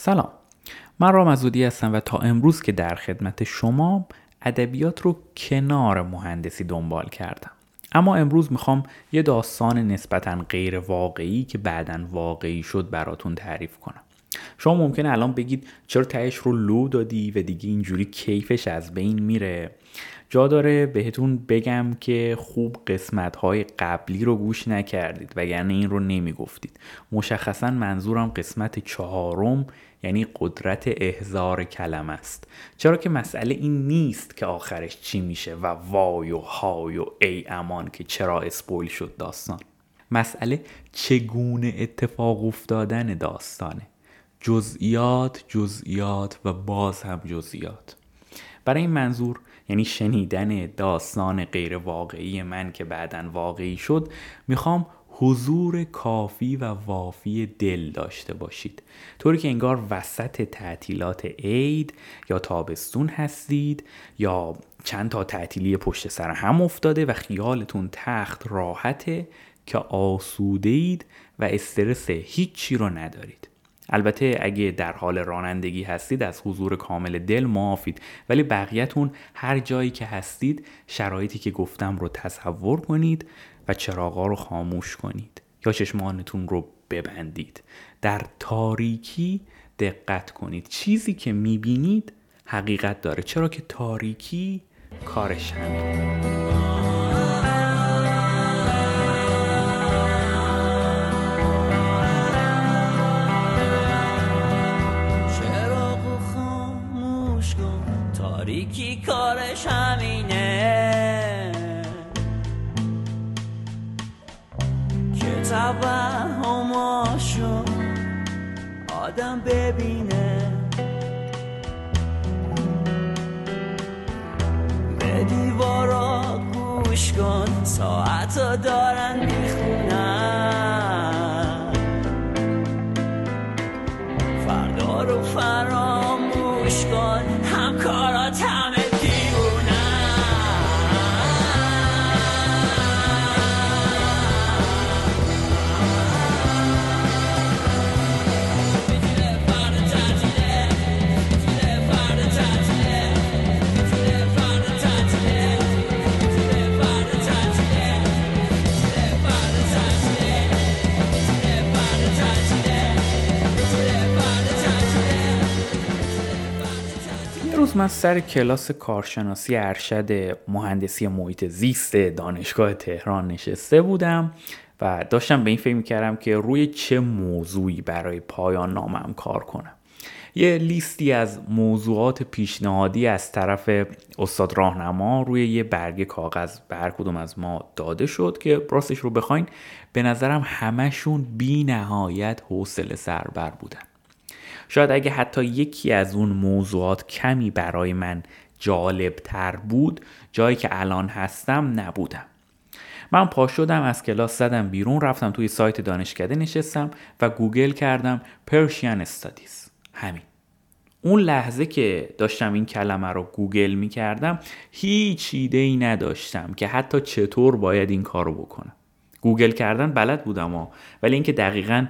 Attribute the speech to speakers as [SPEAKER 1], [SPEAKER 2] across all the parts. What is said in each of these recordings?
[SPEAKER 1] سلام. من رام هستم و تا امروز که در خدمت شما ادبیات رو کنار مهندسی دنبال کردم. اما امروز می‌خوام یه داستان نسبتا غیر واقعی که بعدا واقعی شد براتون تعریف کنم. شما ممکنه الان بگید چرا تهش رو لو دادی و دیگه اینجوری کیفش از بین میره؟ جا داره بهتون بگم که خوب قسمت های قبلی رو گوش نکردید وگرنه این رو نمی‌گفتید. مشخصا منظورم قسمت چهارم یعنی قدرت احزار کلم است. چرا که مسئله این نیست که آخرش چی میشه و وای و های و ای امان که چرا اسپویل شد داستان. مسئله چگونه اتفاق افتادن داستانه. جزئیات جزئیات و باز هم جزئیات. برای این منظور یعنی شنیدن داستان غیر واقعی من که بعدا واقعی شد می‌خوام حضور کافی و وافی دل داشته باشید. طوری که انگار وسط تعطیلات عید یا تابستون هستید یا چند تا تعطیلی پشت سر هم افتاده و خیالتون تخت راحته که آسوده اید و استرس هیچی رو ندارید. البته اگه در حال رانندگی هستید از حضور کامل دل معافید. ولی بقیهتون هر جایی که هستید شرایطی که گفتم رو تصور کنید و چراغا رو خاموش کنید یا چشمانتون رو ببندید. در تاریکی دقت کنید. چیزی که می‌بینید حقیقت داره. چرا که تاریکی کارش همینه.
[SPEAKER 2] تاریکی کارش همینه. که توهماشو آدم ببینه. به دیوارا گوش کن ساعت دارن
[SPEAKER 1] روز من سر کلاس کارشناسی ارشد مهندسی محیط زیست دانشگاه تهران نشسته بودم و داشتم به این فکر کردم که روی چه موضوعی برای پایان نامم کار کنم. یه لیستی از موضوعات پیشنهادی از طرف استاد راهنما روی یه برگ کاغذ به کدوم از ما داده شد که راستش رو بخواین به نظرم همشون بی نهایت حوصله سربر بودن. شاید اگه حتی یکی از اون موضوعات کمی برای من جالب تر بود جایی که الان هستم نبودم. من پا شدم از کلاس زدم بیرون رفتم توی سایت دانشکده نشستم و گوگل کردم Persian studies همین. اون لحظه که داشتم این کلمه رو گوگل می کردم هیچ ایده ای نداشتم که حتی چطور باید این کار رو بکنم. گوگل کردن بلد بودم ولی اینکه دقیقا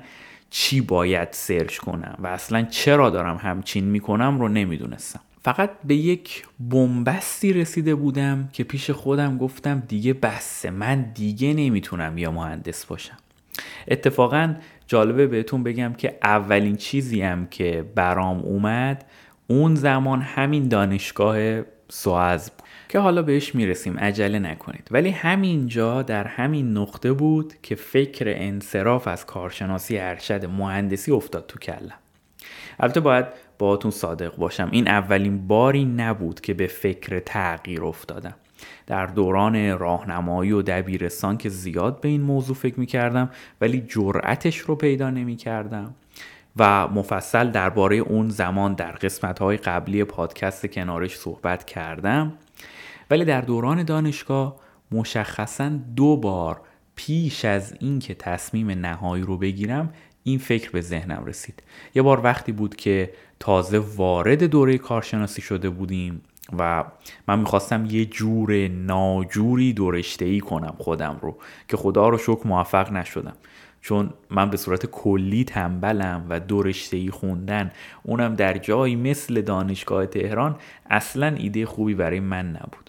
[SPEAKER 1] چی باید سرچ کنم و اصلا چرا دارم همچین می‌کنم رو نمی‌دونستم. فقط به یک بنبستی رسیده بودم که پیش خودم گفتم دیگه بسه من دیگه نمی‌تونم یا مهندس باشم. اتفاقا جالبه بهتون بگم که اولین چیزی هم که برام اومد اون زمان همین دانشگاه سواز بود. که حالا بهش می‌رسیم عجله نکنید. ولی همینجا در همین نقطه بود که فکر انصراف از کارشناسی ارشد مهندسی افتاد تو کلم البته باید باهاتون صادق باشم این اولین باری نبود که به فکر تغییر افتادم. در دوران راهنمایی و دبیرستان که زیاد به این موضوع فکر می‌کردم ولی جرأتش رو پیدا نمی‌کردم. و مفصل درباره اون زمان در قسمت های قبلی پادکست کنارش صحبت کردم. ولی در دوران دانشگاه مشخصا دو بار پیش از اینکه تصمیم نهایی رو بگیرم این فکر به ذهنم رسید. یه بار وقتی بود که تازه وارد دوره کارشناسی شده بودیم و من می‌خواستم یه جور ناجوری دورشته ای کنم خودم رو که خدا رو شکر موفق نشدم. چون من به صورت کلی تنبلم و دو رشته خوندن اونم در جایی مثل دانشگاه تهران اصلا ایده خوبی برای من نبود.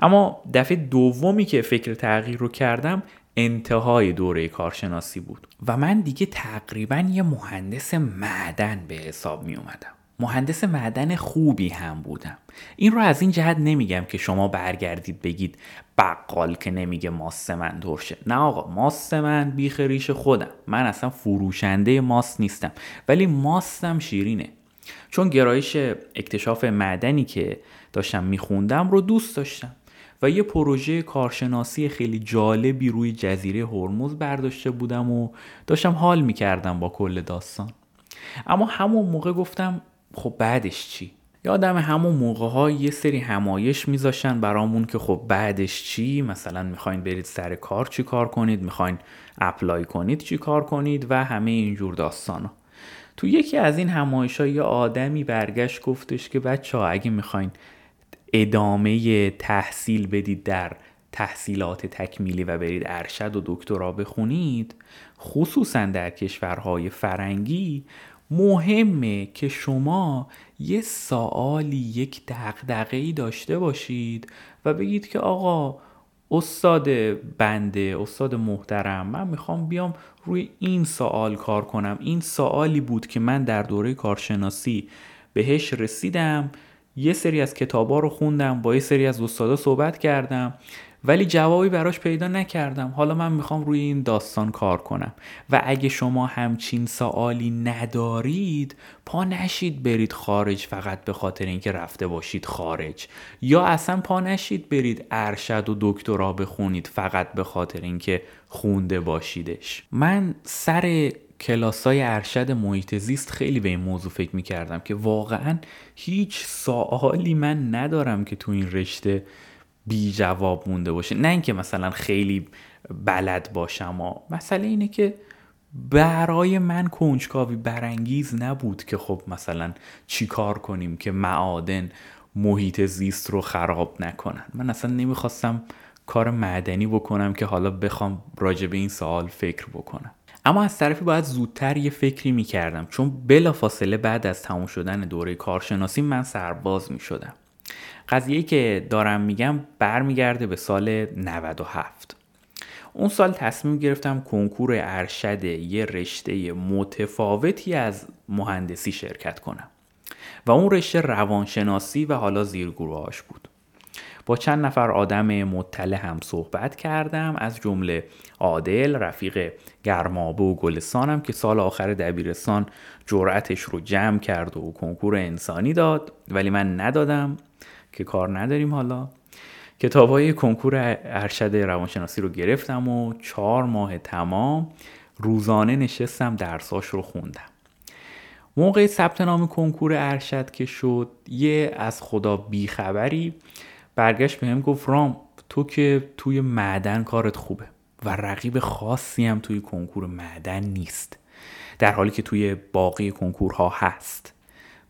[SPEAKER 1] اما دفعه دومی که فکر تغییر رو کردم انتهای دوره کارشناسی بود و من دیگه تقریبا یه مهندس معدن به حساب می اومدم. مهندس معدن خوبی هم بودم. این رو از این جهت نمیگم که شما برگردید بگید بقال که نمیگه ماست من درشه. نه آقا ماست من بیخ ریش خودم. من اصلا فروشنده ماست نیستم. ولی ماستم شیرینه. چون گرایش اکتشاف معدنی که داشتم میخوندم رو دوست داشتم. و یه پروژه کارشناسی خیلی جالبی روی جزیره هرمز برداشته بودم و داشتم حال می‌کردم با کل داستان. اما همون موقع گفتم خب بعدش چی؟ یادم همون موقع ها یه سری همایش میذاشتن برامون که خب بعدش چی؟ مثلا می‌خواین برید سر کار چی کار کنید؟ می‌خواین اپلای کنید چی کار کنید؟ و همه اینجور داستان ها. تو یکی از این همایش یه آدمی برگشت گفتش که بچه ها اگه می‌خواین ادامه تحصیل بدید در تحصیلات تکمیلی و برید ارشد و دکترا بخونید خصوصا در کشورهای فرنگی مهمه که شما یه سوالی یک دقدقه داشته باشید و بگید که آقا استاد بنده استاد محترم من می‌خوام بیام روی این سوال کار کنم. این سوالی بود که من در دوره کارشناسی بهش رسیدم. یه سری از کتابا رو خوندم با یه سری از استادا صحبت کردم ولی جوابی براش پیدا نکردم. حالا من می‌خوام روی این داستان کار کنم. و اگه شما همچین سوالی ندارید پا نشید برید خارج فقط به خاطر اینکه رفته باشید خارج. یا اصلا پا نشید برید ارشد و دکترا بخونید فقط به خاطر اینکه خونده باشیدش. من سر کلاسای ارشد محیط زیست خیلی به این موضوع فکر می‌کردم که واقعا هیچ سوالی من ندارم که تو این رشته بی جواب مونده باشه. نه اینکه مثلا خیلی بلد باشم و مسئله اینه که برای من کنجکاوی برانگیز نبود که خب مثلا چی کار کنیم که معادن محیط زیست رو خراب نکنن. من اصلا نمی‌خواستم کار معدنی بکنم که حالا بخوام راجع به این سوال فکر بکنم. اما از طرفی باید زودتر یه فکری می‌کردم چون بلا فاصله بعد از تموم شدن دوره کارشناسی من سرباز می‌شدم. قضیه که دارم میگم برمیگرده به سال 97 اون سال تصمیم گرفتم کنکور ارشد یه رشته متفاوتی از مهندسی شرکت کنم. و اون رشته روانشناسی و حالا زیرگروهاش بود. با چند نفر آدم مطلع هم صحبت کردم از جمله عادل رفیق گرمابه و گلستانم که سال آخر دبیرستان جرأتش رو جمع کرد و کنکور انسانی داد. ولی من ندادم که کار نداریم حالا. کتاب های کنکور ارشد روانشناسی رو گرفتم و چهار ماه تمام روزانه نشستم درساش رو خوندم. موقع ثبت نام کنکور ارشد که شد یه از خدا بیخبری برگشت بهم گفت رام تو که توی معدن کارت خوبه و رقیب خاصی هم توی کنکور معدن نیست. در حالی که توی باقی کنکورها هست.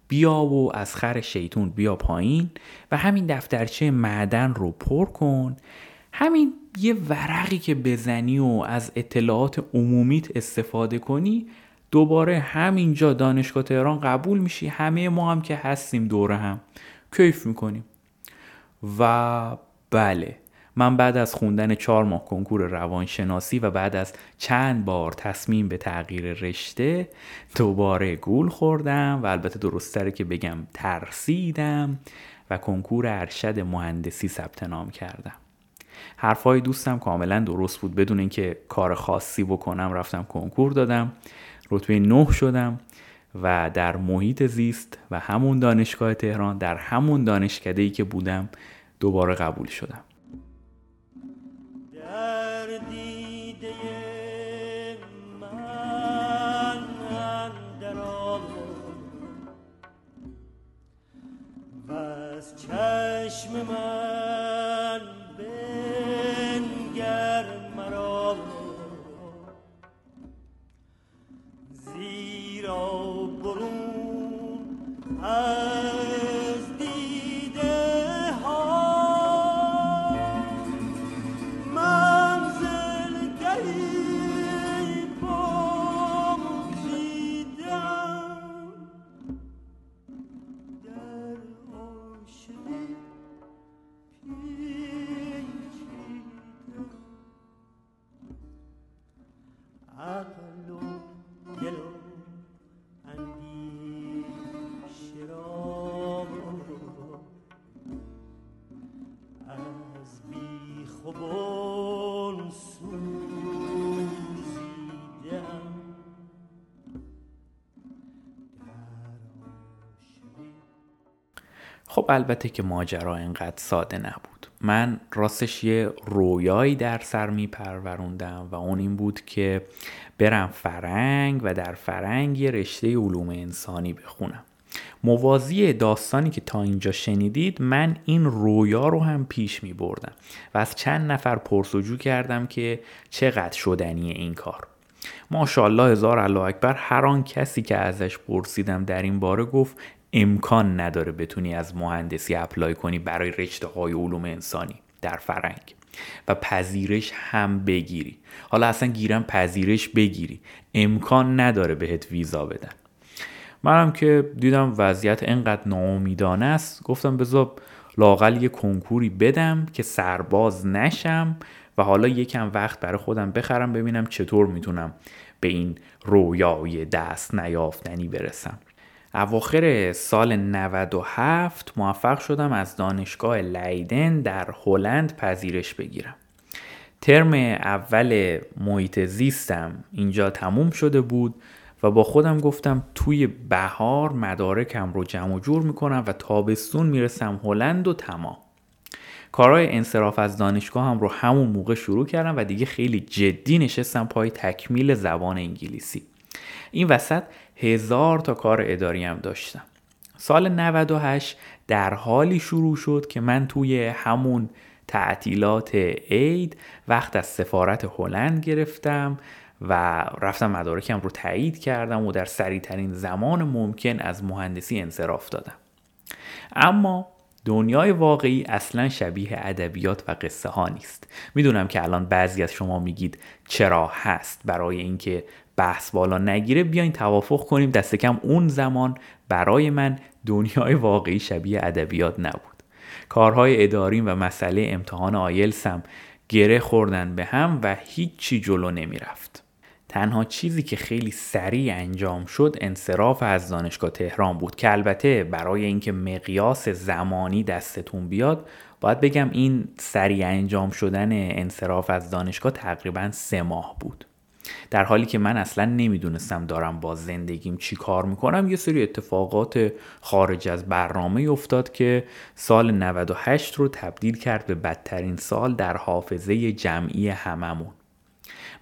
[SPEAKER 1] بیا و از خر شیطون بیا پایین و همین دفترچه معدن رو پر کن. همین یه ورقی که بزنی و از اطلاعات عمومیت استفاده کنی دوباره همینجا دانشگاه تهران قبول میشی. همه ما هم که هستیم دوره هم. کیف می‌کنیم. و بله. من بعد از خوندن چهار ماه کنکور روانشناسی و بعد از چند بار تصمیم به تغییر رشته دوباره گول خوردم و البته درستره که بگم ترسیدم و کنکور ارشد مهندسی ثبت نام کردم. حرفای دوستم کاملا درست بود. بدون اینکه کار خاصی بکنم رفتم کنکور دادم. رتبه نه شدم. و در محیط زیست و همون دانشگاه تهران در همون دانشکده که بودم دوباره قبول شدم. چشم من از البته که ماجرا اینقدر ساده نبود. من راستش یه رویایی در سر می پروروندم و اون این بود که برم فرنگ و در فرنگ یه رشته علوم انسانی بخونم. موازی داستانی که تا اینجا شنیدید من این رویا رو هم پیش می بردم و از چند نفر پرسجو کردم که چقدر شدنی این کار. ماشاءالله هزار الله اکبر هر آن کسی که ازش پرسیدم در این باره گفت امکان نداره بتونی از مهندسی اپلای کنی برای رشته های علوم انسانی در فرنگ و پذیرش هم بگیری. حالا اصلا گیرم پذیرش بگیری. امکان نداره بهت ویزا بدن. منم که دیدم وضعیت انقدر ناامیدانه است. گفتم بذار لاقل یه کنکوری بدم که سرباز نشم و حالا یکم وقت برای خودم بخرم ببینم چطور می‌تونم به این رویای دست نیافتنی برسم. اواخر سال 97 موفق شدم از دانشگاه لیدن در هلند پذیرش بگیرم. ترم اول محیط زیستم اینجا تموم شده بود و با خودم گفتم توی بهار مدارکم رو جمع جور می‌کنم و تابستون می‌رسم هلند و تمام. کارهای انصراف از دانشگاه هم رو همون موقع شروع کردم و دیگه خیلی جدی نشستم پای تکمیل زبان انگلیسی. این وسط هزار تا کار اداری هم داشتم. سال 98 در حالی شروع شد که من توی همون تعطیلات عید وقت از سفارت هلند گرفتم و رفتم مدارکم رو تایید کردم و در سریعترین زمان ممکن از مهندسی انصراف دادم. اما دنیای واقعی اصلا شبیه ادبیات و قصه ها نیست. می‌دونم که الان بعضی از شما میگید چرا هست برای اینکه بحث بالا نگیره بیاین توافق کنیم. دست کم اون زمان برای من دنیای واقعی شبیه ادبیات نبود. کارهای اداریم و مسئله امتحان آیلسم گره خوردن به هم و هیچی جلو نمی‌رفت. تنها چیزی که خیلی سریع انجام شد انصراف از دانشگاه تهران بود که البته برای اینکه مقیاس زمانی دستتون بیاد باید بگم این سریع انجام شدن انصراف از دانشگاه تقریبا سه ماه بود. در حالی که من اصلا نمی‌دونستم دارم با زندگیم چی کار می‌کنم یه سری اتفاقات خارج از برنامه افتاد که سال 98 رو تبدیل کرد به بدترین سال در حافظه جمعی هممون.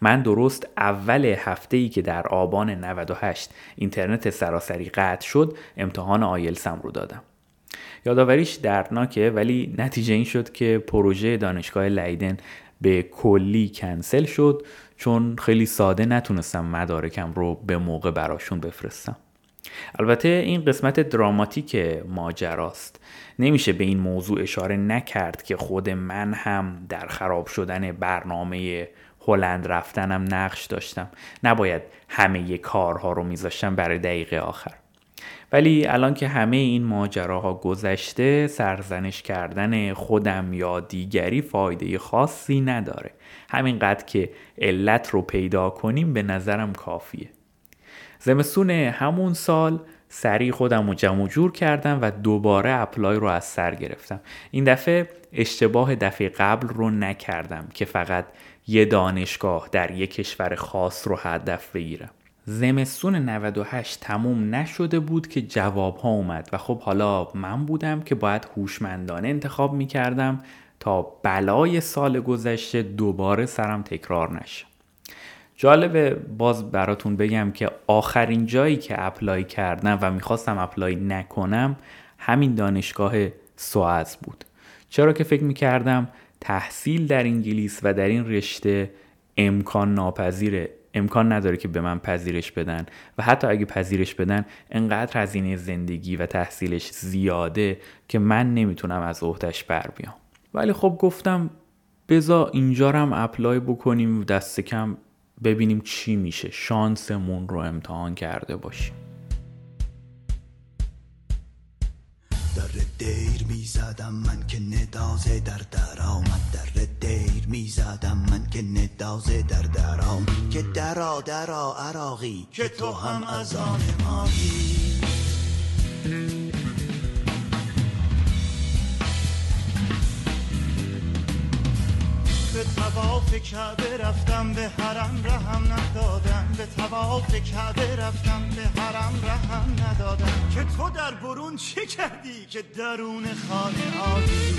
[SPEAKER 1] من درست اول هفته ای که در آبان 98 اینترنت سراسری قطع شد امتحان آیلسم رو دادم. یادآوریش دردناکه ولی نتیجه این شد که پروژه دانشگاه لیدن به کلی کنسل شد. چون خیلی ساده نتونستم مدارکم رو به موقع براشون بفرستم. البته این قسمت دراماتیک ماجراست. نمیشه به این موضوع اشاره نکرد که خود من هم در خراب شدن برنامه هلند رفتنم نقش داشتم. نباید همه کارها رو میذاشتم برای دقیقه آخر. ولی الان که همه این ماجراها گذشته سرزنش کردن خودم یا دیگری فایده خاصی نداره. همینقدر که علت رو پیدا کنیم به نظرم کافیه. زمستون همون سال سریع خودم رو جمع جور کردم و دوباره اپلای رو از سر گرفتم. این دفعه اشتباه دفعه قبل رو نکردم که فقط یه دانشگاه در یک کشور خاص رو هدف بگیرم. زمستون 98 تموم نشده بود که جواب ها اومد و خب حالا من بودم که باید هوشمندانه انتخاب می کردم تا بلای سال گذشته دوباره سرم تکرار نشه. جالبه باز براتون بگم که آخرین جایی که apply کردم و می‌خواستم apply نکنم همین دانشگاه SOAS بود. چرا که فکر می‌کردم تحصیل در انگلیس و در این رشته امکان ناپذیره امکان نداره که به من پذیرش بدن و حتی اگه پذیرش بدن انقدر هزینه زندگی و تحصیلش زیاده که من نمی‌تونم از عهدش بر بیام. ولی خب گفتم بزا اینجا هم اپلای بکنیم و دست کم ببینیم چی میشه. شانسمون رو امتحان کرده باشیم. در دیر می‌زدم من که ندازه در در آمد در دیر می‌زدم من که ندازه در در آمد که درا درا عراقی که تو هم از آن مایی به تواف کعبه رفتم به حرم رحم ندادم. به تواف کعبه رفتم به حرم رحم ندادم.
[SPEAKER 3] که تو در برون چه کردی؟ که درون خانه عادی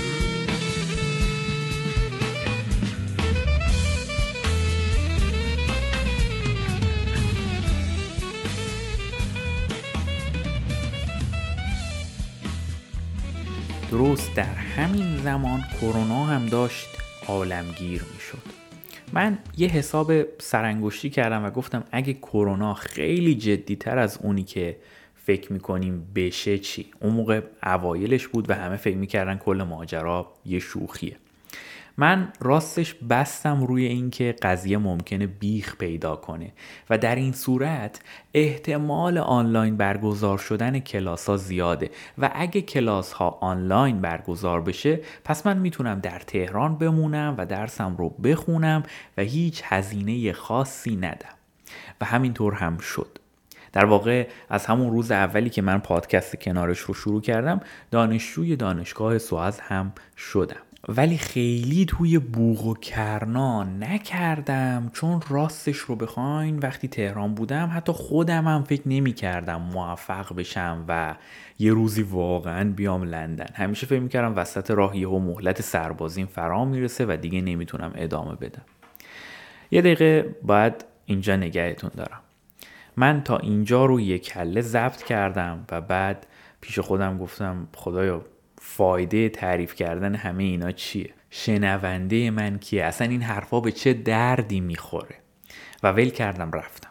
[SPEAKER 1] درست در همین زمان کرونا هم داشت. عالمگیر می‌شد. من یه حساب سرانگشتی کردم و گفتم اگه کرونا خیلی جدیتر از اونی که فکر می‌کنیم بشه چی؟ اون موقع اوایلش بود و همه فکر می‌کردن کل ماجرا یه شوخیه. من راستش بستم روی اینکه قضیه ممکنه بیخ پیدا کنه و در این صورت احتمال آنلاین برگزار شدن کلاس ها زیاده و اگه کلاس ها آنلاین برگزار بشه پس من می‌تونم در تهران بمونم و درسم رو بخونم و هیچ هزینه خاصی ندم. و همینطور هم شد. در واقع از همون روز اولی که من پادکست کنارش رو شروع کردم دانشجوی دانشگاه سوئز هم شدم. ولی خیلی توی بوغ و کرنا نکردم چون راستش رو بخواین وقتی تهران بودم حتی خودم هم فکر نمی کردم موفق بشم و یه روزی واقعا بیام لندن. همیشه فکر می‌کردم وسط راه یهو مهلت سربازیم فرام می‌رسه و دیگه نمی‌تونم ادامه بدم. یه دقیقه باید اینجا نگهتون دارم. من تا اینجا رو یک کله ضبط کردم و بعد پیش خودم گفتم خدایا فایده تعریف کردن همه اینا چیه؟ شنونده من کیه؟ اصلا این حرفا به چه دردی می‌خوره؟ و ول کردم رفتم.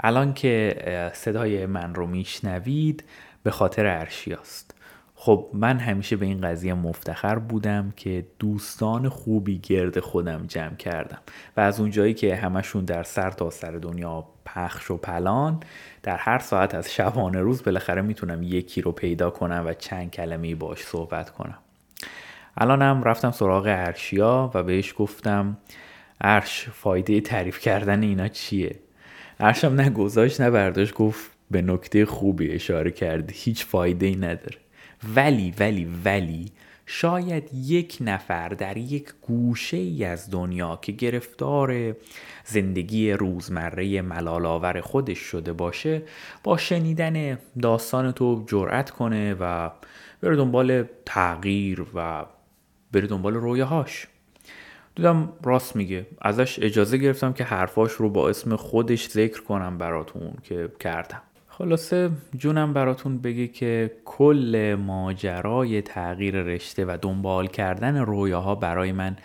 [SPEAKER 1] الان که صدای من رو میشنوید به خاطر ارشیاست خب من همیشه به این قضیه مفتخر بودم که دوستان خوبی گرد خودم جمع کردم. و از اونجایی که همشون در سر تا سر دنیا پخش و پلان. در هر ساعت از شبانه روز بالاخره می‌تونم یکی رو پیدا کنم و چند کلمه باش صحبت کنم. الانم رفتم سراغ ارشیا و بهش گفتم ارش فایده تعریف کردن اینا چیه؟ ارشم نه گذاشت نه برداشت گفت به نکته خوبی اشاره کردی هیچ فایده ای نداره. ولی ولی ولی شاید یک نفر در یک گوشه ای از دنیا که گرفتار زندگی روزمره ملالاور خودش شده باشه با شنیدن داستان تو جرأت کنه و بره دنبال تغییر و بره دنبال رویاهاش. دیدم راست میگه. ازش اجازه گرفتم که حرفاش رو با اسم خودش ذکر کنم براتون که کردم. خلاصه جونم براتون بگه که کل ماجرای تغییر رشته و دنبال کردن رویاها برای من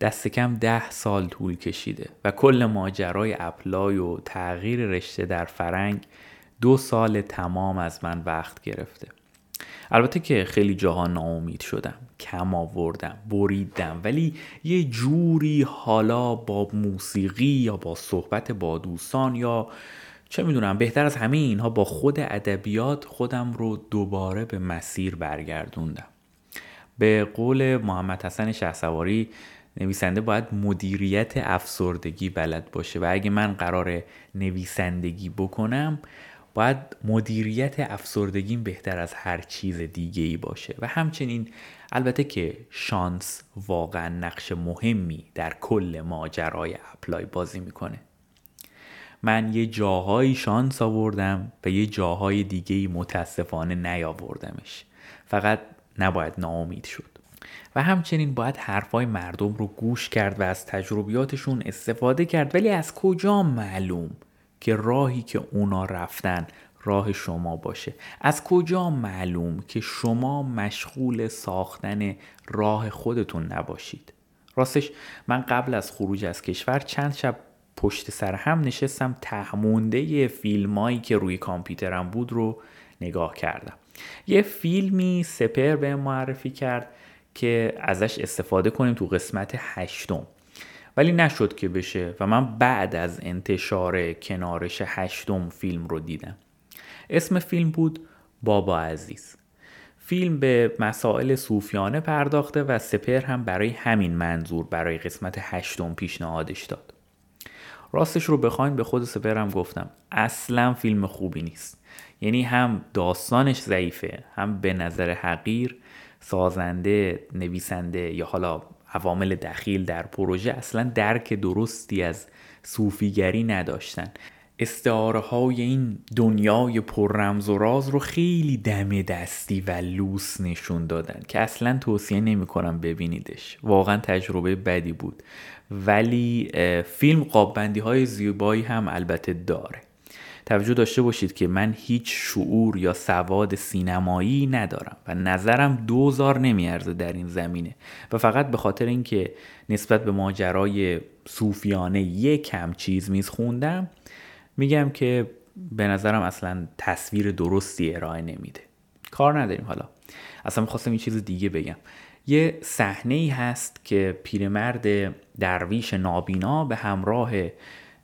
[SPEAKER 1] دست کم ده سال طول کشیده و کل ماجرای اپلای و تغییر رشته در فرنگ دو سال تمام از من وقت گرفته. البته که خیلی جاها ناامید شدم کم آوردم بریدم ولی یه جوری حالا با موسیقی یا با صحبت با دوستان یا چه می‌دونم بهتر از همه اینها با خود ادبیات خودم رو دوباره به مسیر برگردوندم. به قول محمد حسن شهسواری نویسنده باید مدیریت افسردگی بلد باشه و اگه من قرار نویسندگی بکنم باید مدیریت افسردگیم بهتر از هر چیز دیگه ای باشه. و همچنین البته که شانس واقعا نقش مهمی در کل ماجرای اپلای بازی می‌کنه. من یه جاهایی شانس آوردم و یه جاهای دیگه متاسفانه نیاوردمش. فقط نباید ناامید شد. و همچنین باید حرفای مردم رو گوش کرد و از تجربیاتشون استفاده کرد. ولی از کجا معلوم که راهی که اونا رفتن راه شما باشه؟ از کجا معلوم که شما مشغول ساختن راه خودتون نباشید؟ راستش من قبل از خروج از کشور چند شب پشت سر هم نشستم تهمونده فیلمایی که روی کامپیوترم بود رو نگاه کردم. یه فیلمی سپر به معرفی کرد که ازش استفاده کنیم تو قسمت هشتم. ولی نشد که بشه و من بعد از انتشار کنارش هشتم فیلم رو دیدم. اسم فیلم بود بابا عزیز. فیلم به مسائل صوفیانه پرداخته و سپر هم برای همین منظور برای قسمت هشتم پیشنهادش داد. راستش رو بخواین به خود سپرم گفتم. اصلا فیلم خوبی نیست. یعنی هم داستانش ضعیفه هم به نظر حقیر سازنده نویسنده یا حالا عوامل دخیل در پروژه اصلا درک درستی از صوفیگری نداشتن. استعاره های این دنیای پر رمز و راز رو خیلی دم دستی و لوس نشون دادن که اصلا توصیه نمی کنم ببینیدش. واقعا تجربه بدی بود. ولی فیلم قاببندی های زیبایی هم البته داره. توجه داشته باشید که من هیچ شعور یا سواد سینمایی ندارم و نظرم دوزار نمیارزه در این زمینه. و فقط به خاطر اینکه نسبت به ماجرای صوفیانه یک کم چیز میز خوندم میگم که به نظرم اصلا تصویر درستی ارائه نمیده. کار نداریم حالا. اصلا می‌خواستم این چیز دیگه بگم. یه صحنه ای هست که پیرمرد درویش نابینا به همراه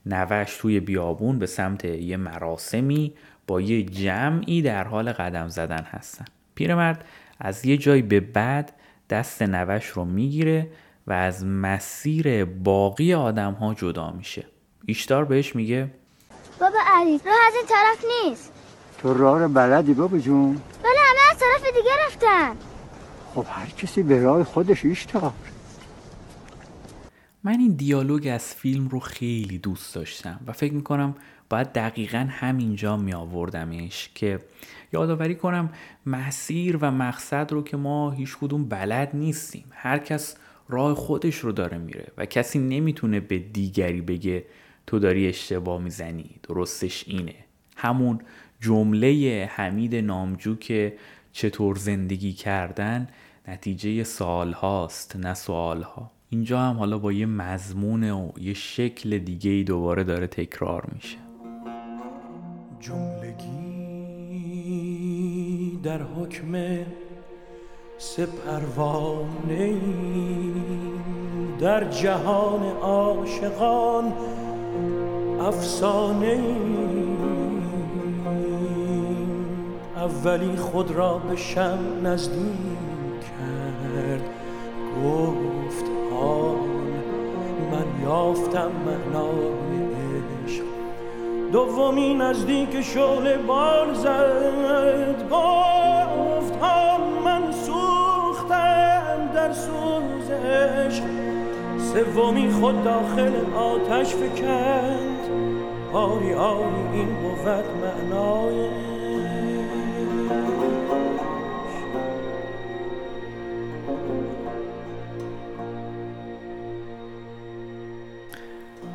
[SPEAKER 1] نوش توی بیابون به سمت یه مراسمی با یه جمعی در حال قدم زدن هستن. پیرمرد از یه جای به بعد دست نوش رو می‌گیره و از مسیر باقی آدم ها جدا میشه. ایشتار بهش میگه
[SPEAKER 4] بابا علی راه از این طرف نیست.
[SPEAKER 5] تو راه رو بلدی بابا جون.
[SPEAKER 4] ولی همه از طرف دیگه رفتن.
[SPEAKER 5] خب هر کسی به راه خودش ایشتار.
[SPEAKER 1] من این دیالوگ از فیلم رو خیلی دوست داشتم و فکر می‌کنم باید دقیقا همینجا می آوردمش که یادآوری کنم مسیر و مقصد رو که ما هیچ کدوم بلد نیستیم. هر کس راه خودش رو داره میره و کسی نمی‌تونه به دیگری بگه تو داری اشتباه می‌زنی. درستش اینه. همون جمله حمید نامجو که چطور زندگی کردن نتیجه سال هاست نه سوال ها اینجا هم حالا با یه مضمون و یه شکل دیگه ای دوباره داره تکرار میشه.
[SPEAKER 6] جملگی در حکم سه پروانه در جهان عاشقان افسانه اولی خود را به شم نزدیک کرد. گفت حال من یافتم معنای عشق. دومی نزدیک شعله بال زد. گفت ها من سوختم در سوزش. سومی خود داخل آتش فکند آری آری این بود معنای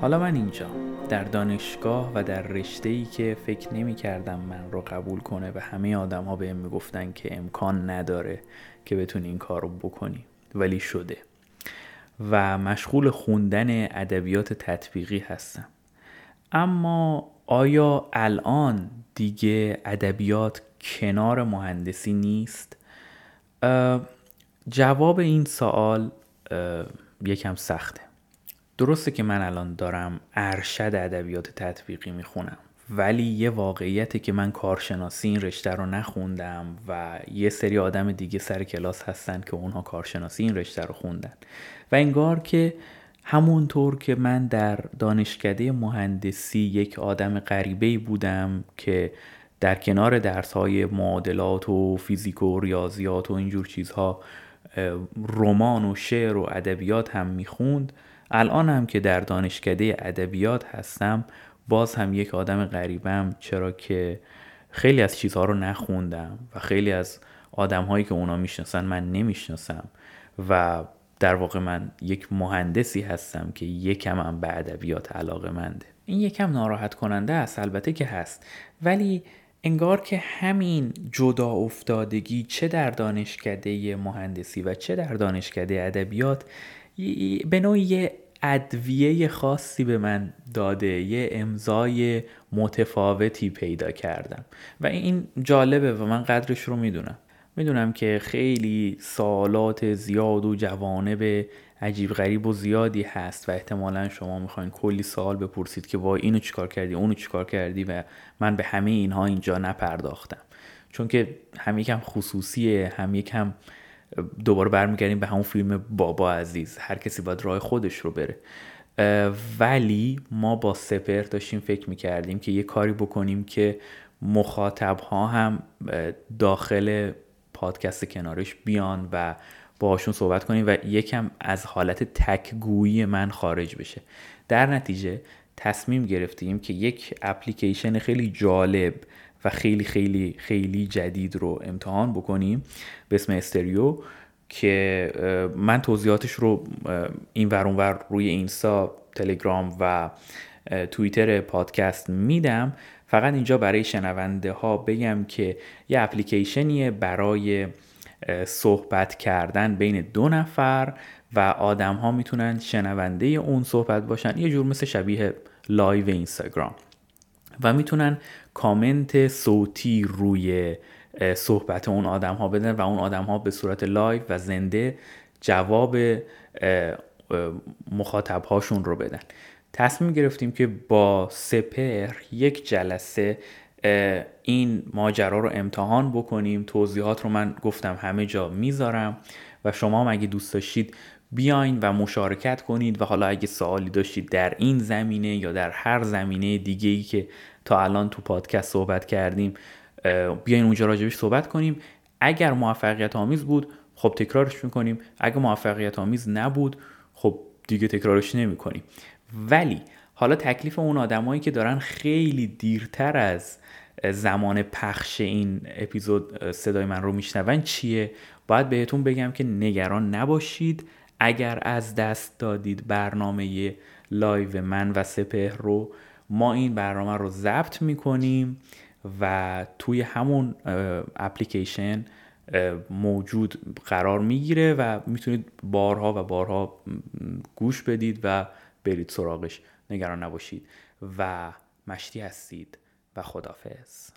[SPEAKER 1] حالا من اینجا در دانشگاه و در رشته ای که فکر نمی کردم من رو قبول کنه و همه آدم ها بهم می‌گفتن که امکان نداره که بتونی این کار رو بکنی ولی شده. و مشغول خوندن ادبیات تطبیقی هستم. اما آیا الان دیگه ادبیات کنار مهندسی نیست؟ جواب این سوال یکم سخته درسته که من الان دارم ارشد ادبیات تطبیقی می‌خونم ولی یه واقعیته که من کارشناسی این رشته رو نخوندم و یه سری آدم دیگه سر کلاس هستن که اونها کارشناسی این رشته رو خوندن و انگار که همونطور که من در دانشکده مهندسی یک آدم غریبه بودم که در کنار درس های معادلات و فیزیک و ریاضیات و اینجور چیزها رمان و شعر و ادبیات هم می‌خوند الان هم که در دانشکده ادبیات هستم باز هم یک آدم غریبم چرا که خیلی از چیزها رو نخوندم و خیلی از آدم هایی که اونا می‌شناسن من نمی‌شناسم و در واقع من یک مهندسی هستم که یکم هم به ادبیات علاقه منده. این یکم ناراحت کننده است البته که هست. ولی انگار که همین جدا افتادگی چه در دانشکده مهندسی و چه در دانشکده ادبیات به نوعی یه ادویه خاصی به من داده یه امضای متفاوتی پیدا کردم. و این جالبه و من قدرش رو می‌دونم. می‌دونم که خیلی سالات زیاد و جوانب عجیب غریب و زیادی هست و احتمالا شما می‌خواین کلی سوال بپرسید که وای اینو چیکار کردی؟ اونو چیکار کردی؟ و من به همه اینها اینجا نپرداختم. چون که هم یکم خصوصیه هم یکم دوباره برمیگردیم به همون فیلم بابا عزیز. هر کسی باید راه خودش رو بره. ولی ما با سپر داشتیم فکر می‌کردیم که یه کاری بکنیم که مخاطب ها هم داخل پادکست کنارش بیان و باشون صحبت کنیم و یکم از حالت تکگویی من خارج بشه. در نتیجه تصمیم گرفتیم که یک اپلیکیشن خیلی جالب و خیلی خیلی خیلی جدید رو امتحان بکنیم به اسم Stereo که من توضیحاتش رو این ور روی اینستا تلگرام و توییتر پادکست میدم. فقط اینجا برای شنونده ها بگم که یه اپلیکیشنیه برای صحبت کردن بین دو نفر و آدم ها می‌تونن شنونده اون صحبت باشن. یه جور مثل شبیه live اینستاگرام. و می‌تونن کامنت صوتی روی صحبت اون آدم ها بدن و اون آدم ها به صورت live و زنده جواب مخاطب هاشون رو بدن. تصمیم گرفتیم که با سپهر یک جلسه این ماجرا رو امتحان بکنیم. توضیحات رو من گفتم همه جا می‌ذارم و شما هم اگه دوست داشتید بیاین و مشارکت کنید و حالا اگه سوالی داشتید در این زمینه یا در هر زمینه دیگه ای که تا الان تو پادکست صحبت کردیم بیاین اونجا راجبش صحبت کنیم. اگر موفقیت آمیز بود خب تکرارش می‌کنیم. اگر موفقیت آمیز نبود خب دیگه تکرارش نمی‌کنیم. ولی حالا تکلیف اون آدمایی که دارن خیلی دیرتر از زمان پخش این اپیزود صدای من رو میشنون چیه؟ باید بهتون بگم که نگران نباشید. اگر از دست دادید برنامه live من و سپهر رو ما این برنامه رو ضبط می‌کنیم و توی همون اپلیکیشن موجود قرار می‌گیره و می‌تونید بارها و بارها گوش بدید و برید سراغش. نگران نباشید. و مشتی هستید. و خدافظ